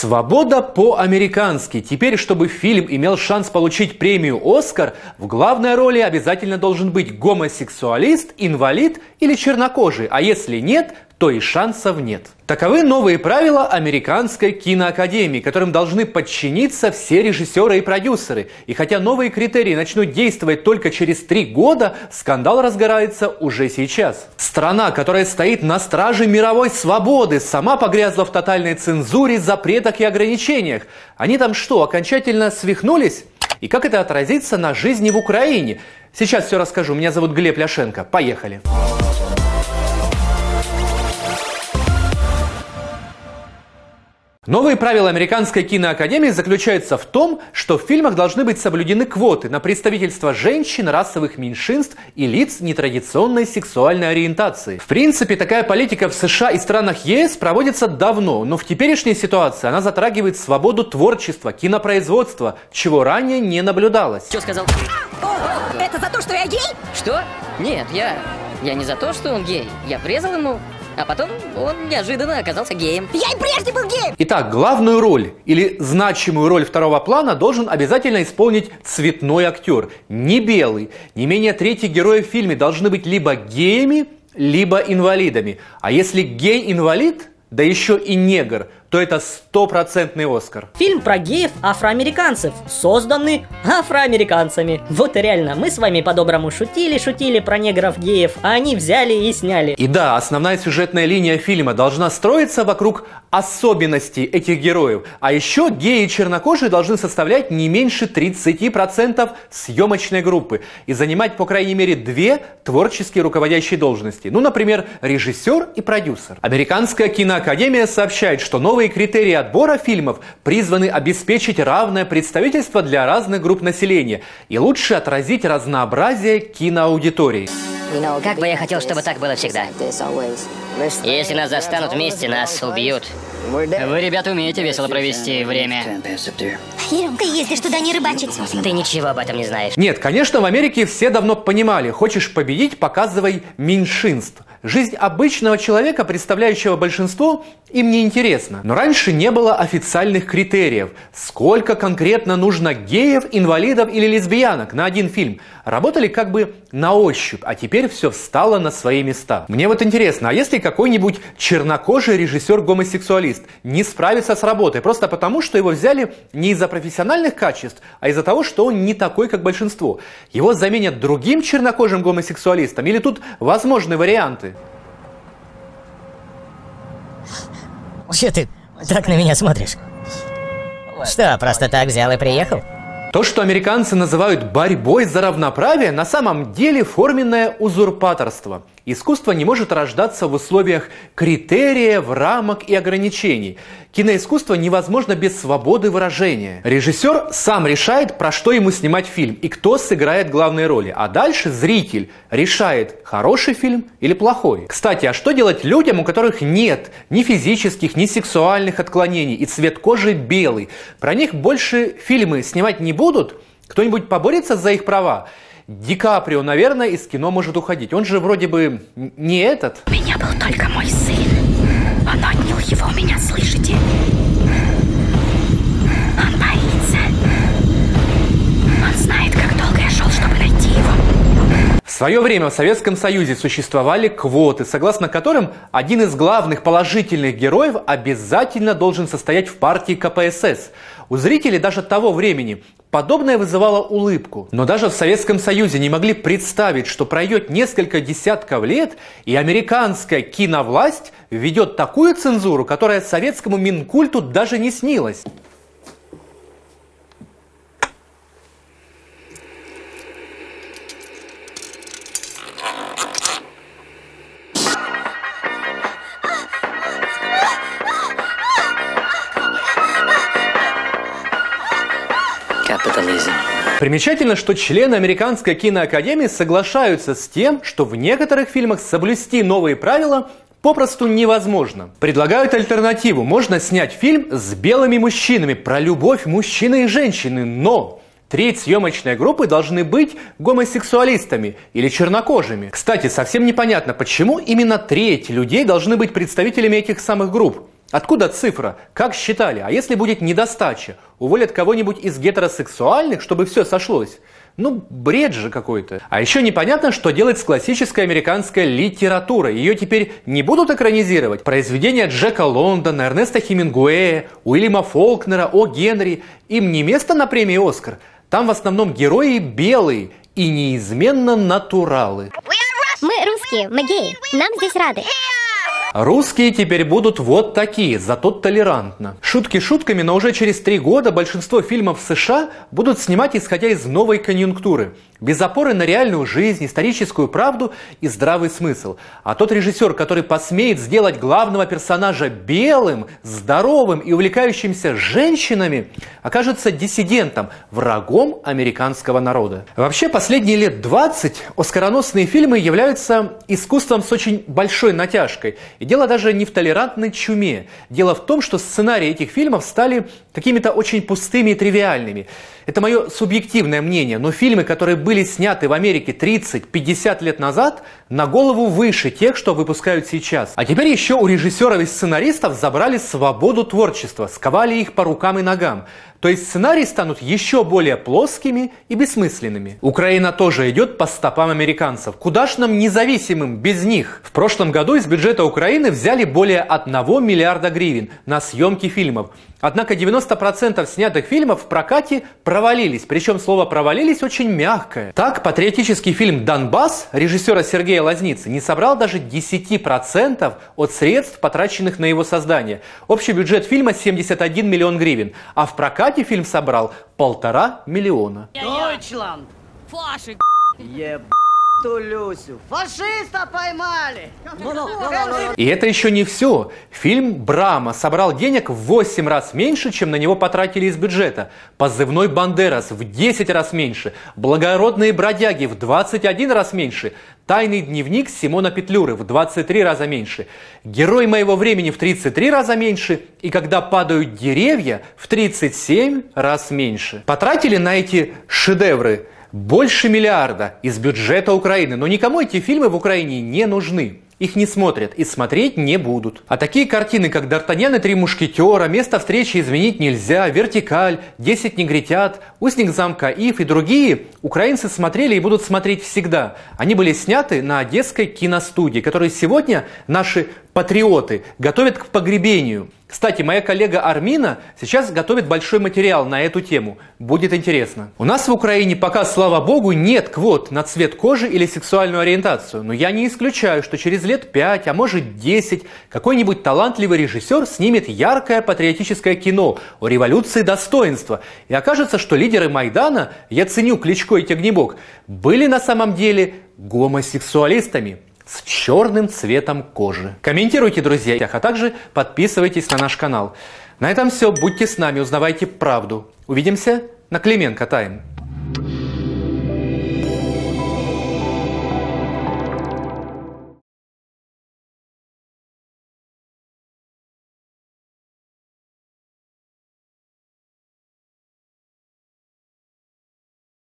Свобода по-американски. Теперь, чтобы фильм имел шанс получить премию «Оскар», в главной роли обязательно должен быть гомосексуалист, инвалид или чернокожий, а если нет, то и шансов нет. Таковы новые правила Американской киноакадемии, которым должны подчиниться все режиссеры и продюсеры. И хотя новые критерии начнут действовать только через три года, скандал разгорается уже сейчас. Страна, которая стоит на страже мировой свободы, сама погрязла в тотальной цензуре, запретах и ограничениях. Они там что, окончательно свихнулись? И как это отразится на жизни в Украине? Сейчас все расскажу. Меня зовут Глеб Ляшенко. Поехали. Поехали. Новые правила Американской киноакадемии заключаются в том, что в фильмах должны быть соблюдены квоты на представительство женщин, расовых меньшинств и лиц нетрадиционной сексуальной ориентации. В принципе, такая политика в США и странах ЕС проводится давно, но в теперешней ситуации она затрагивает свободу творчества, кинопроизводства, чего ранее не наблюдалось. Что сказал? О, это за то, что я гей? Что? Нет, я... Я не за то, что он гей. Я врезал ему а потом он неожиданно оказался геем. Я и прежде был геем! Итак, главную роль или значимую роль второго плана должен обязательно исполнить цветной актер. Не белый. Не менее третий герои в фильме должны быть либо геями, либо инвалидами. А если гей-инвалид, да еще и негр – то это стопроцентный Оскар. Фильм про геев-афроамериканцев, созданный афроамериканцами. Вот реально, мы с вами по-доброму шутили-шутили про негров-геев, а они взяли и сняли. И да, основная сюжетная линия фильма должна строиться вокруг особенностей этих героев. А еще геи и чернокожие должны составлять не меньше 30% съемочной группы и занимать, по крайней мере, две творческие руководящие должности. Ну, например, режиссер и продюсер. Американская киноакадемия сообщает, что новый Новые критерии отбора фильмов призваны обеспечить равное представительство для разных групп населения и лучше отразить разнообразие киноаудитории. Как бы я хотел, чтобы так было всегда. Если нас застанут вместе, нас убьют. Вы, ребята, умеете весело провести время. Ты ездишь туда не рыбачить. Ты ничего об этом не знаешь. Нет, конечно, в Америке все давно понимали, хочешь победить, показывай меньшинств. Жизнь обычного человека, представляющего большинство, им не интересна. Но раньше не было официальных критериев, сколько конкретно нужно геев, инвалидов или лесбиянок на один фильм. Работали как бы на ощупь, а теперь все встало на свои места. Мне вот интересно, а если какой-нибудь чернокожий режиссер-гомосексуалист не справится с работой просто потому, что его взяли не из-за профессиональных качеств, а из-за того, что он не такой, как большинство, его заменят другим чернокожим гомосексуалистом или тут возможны варианты? Че ты так на меня смотришь? Что, просто так взял и приехал? То, что американцы называют борьбой за равноправие, на самом деле форменное узурпаторство. Искусство не может рождаться в условиях критериев, рамок и ограничений. Киноискусство невозможно без свободы выражения. Режиссер сам решает, про что ему снимать фильм и кто сыграет главные роли. А дальше зритель решает, хороший фильм или плохой. Кстати, а что делать людям, у которых нет ни физических, ни сексуальных отклонений и цвет кожи белый? Про них больше фильмы снимать не будут? Кто-нибудь поборется за их права? Ди Каприо, наверное, из кино может уходить. Он же вроде бы не этот. У меня был только мой сын. Он отнял его у меня, слышите? Он боится. Он знает, как долго я шел, чтобы найти его. В свое время в Советском Союзе существовали квоты, согласно которым один из главных положительных героев обязательно должен состоять в партии КПСС. У зрителей даже того времени подобное вызывало улыбку. Но даже в Советском Союзе не могли представить, что пройдет несколько десятков лет, и американская киновласть введет такую цензуру, которая советскому Минкульту даже не снилась. Примечательно, что члены Американской киноакадемии соглашаются с тем, что в некоторых фильмах соблюсти новые правила попросту невозможно. Предлагают альтернативу. Можно снять фильм с белыми мужчинами про любовь мужчины и женщины, но Треть съемочной группы должны быть гомосексуалистами или чернокожими. Кстати, совсем непонятно, почему именно треть людей должны быть представителями этих самых групп. Откуда цифра? Как считали? А если будет недостача? Уволят кого-нибудь из гетеросексуальных, чтобы все сошлось? Ну, бред же какой-то. А еще непонятно, что делать с классической американской литературой. Ее теперь не будут экранизировать. Произведения Джека Лондона, Эрнеста Хемингуэя, Уильяма Фолкнера, О. Генри. Им не место на премии «Оскар». Там в основном герои белые и неизменно натуралы. Мы русские, мы геи. Нам здесь рады. Русские теперь будут вот такие, зато толерантно. Шутки шутками, но уже через три года большинство фильмов в США будут снимать исходя из новой конъюнктуры. Без опоры на реальную жизнь, историческую правду и здравый смысл. А тот режиссер, который посмеет сделать главного персонажа белым, здоровым и увлекающимся женщинами, окажется диссидентом, врагом американского народа. Вообще, последние лет 20 оскароносные фильмы являются искусством с очень большой натяжкой. И дело даже не в толерантной чуме. Дело в том, что сценарии этих фильмов стали какими-то очень пустыми и тривиальными. Это мое субъективное мнение, но фильмы, которые были сняты в Америке 30-50 лет назад, на голову выше тех, что выпускают сейчас. А теперь еще у режиссеров и сценаристов забрали свободу творчества, сковали их по рукам и ногам. То есть сценарии станут еще более плоскими и бессмысленными. Украина тоже идет по стопам американцев. Куда ж нам независимым без них? В прошлом году из бюджета Украины взяли более 1 миллиарда гривен на съемки фильмов. Однако 90% снятых фильмов в прокате провалились. Причем слово «провалились» очень мягкое. Так, патриотический фильм «Донбасс» режиссера Сергея Лазницы не собрал даже 10% от средств, потраченных на его создание. Общий бюджет фильма 71 миллион гривен, а в прокате фильм собрал полтора миллиона. Дойчланд! Фашик! Еб... ту Люсю! Фашиста поймали! И это еще не все. Фильм «Брама» собрал денег в 8 раз меньше, чем на него потратили из бюджета. Позывной «Бандерас» в 10 раз меньше. «Благородные бродяги» в 21 раз меньше. «Тайный дневник» Симона Петлюры в 23 раза меньше. «Герой моего времени» в 33 раза меньше. И «Когда падают деревья» в 37 раз меньше. Потратили на эти шедевры больше миллиарда из бюджета Украины, но никому эти фильмы в Украине не нужны. Их не смотрят и смотреть не будут. А такие картины, как «Д'Артаньян и три мушкетера», «Место встречи изменить нельзя», «Вертикаль», «Десять негритят», «Устник замка Ив» и другие украинцы смотрели и будут смотреть всегда. Они были сняты на Одесской киностудии, которые сегодня наши патриоты готовят к погребению. Кстати, моя коллега Армина сейчас готовит большой материал на эту тему. Будет интересно. У нас в Украине пока, слава богу, нет квот на цвет кожи или сексуальную ориентацию. Но я не исключаю, что через лет 5, а может 10, какой-нибудь талантливый режиссер снимет яркое патриотическое кино о революции достоинства. И окажется, что лидеры Майдана, я ценю Кличко и Тягнебок, были на самом деле гомосексуалистами с черным цветом кожи. Комментируйте, друзья, а также подписывайтесь на наш канал. На этом все. Будьте с нами, узнавайте правду. Увидимся на Клименко Тайм.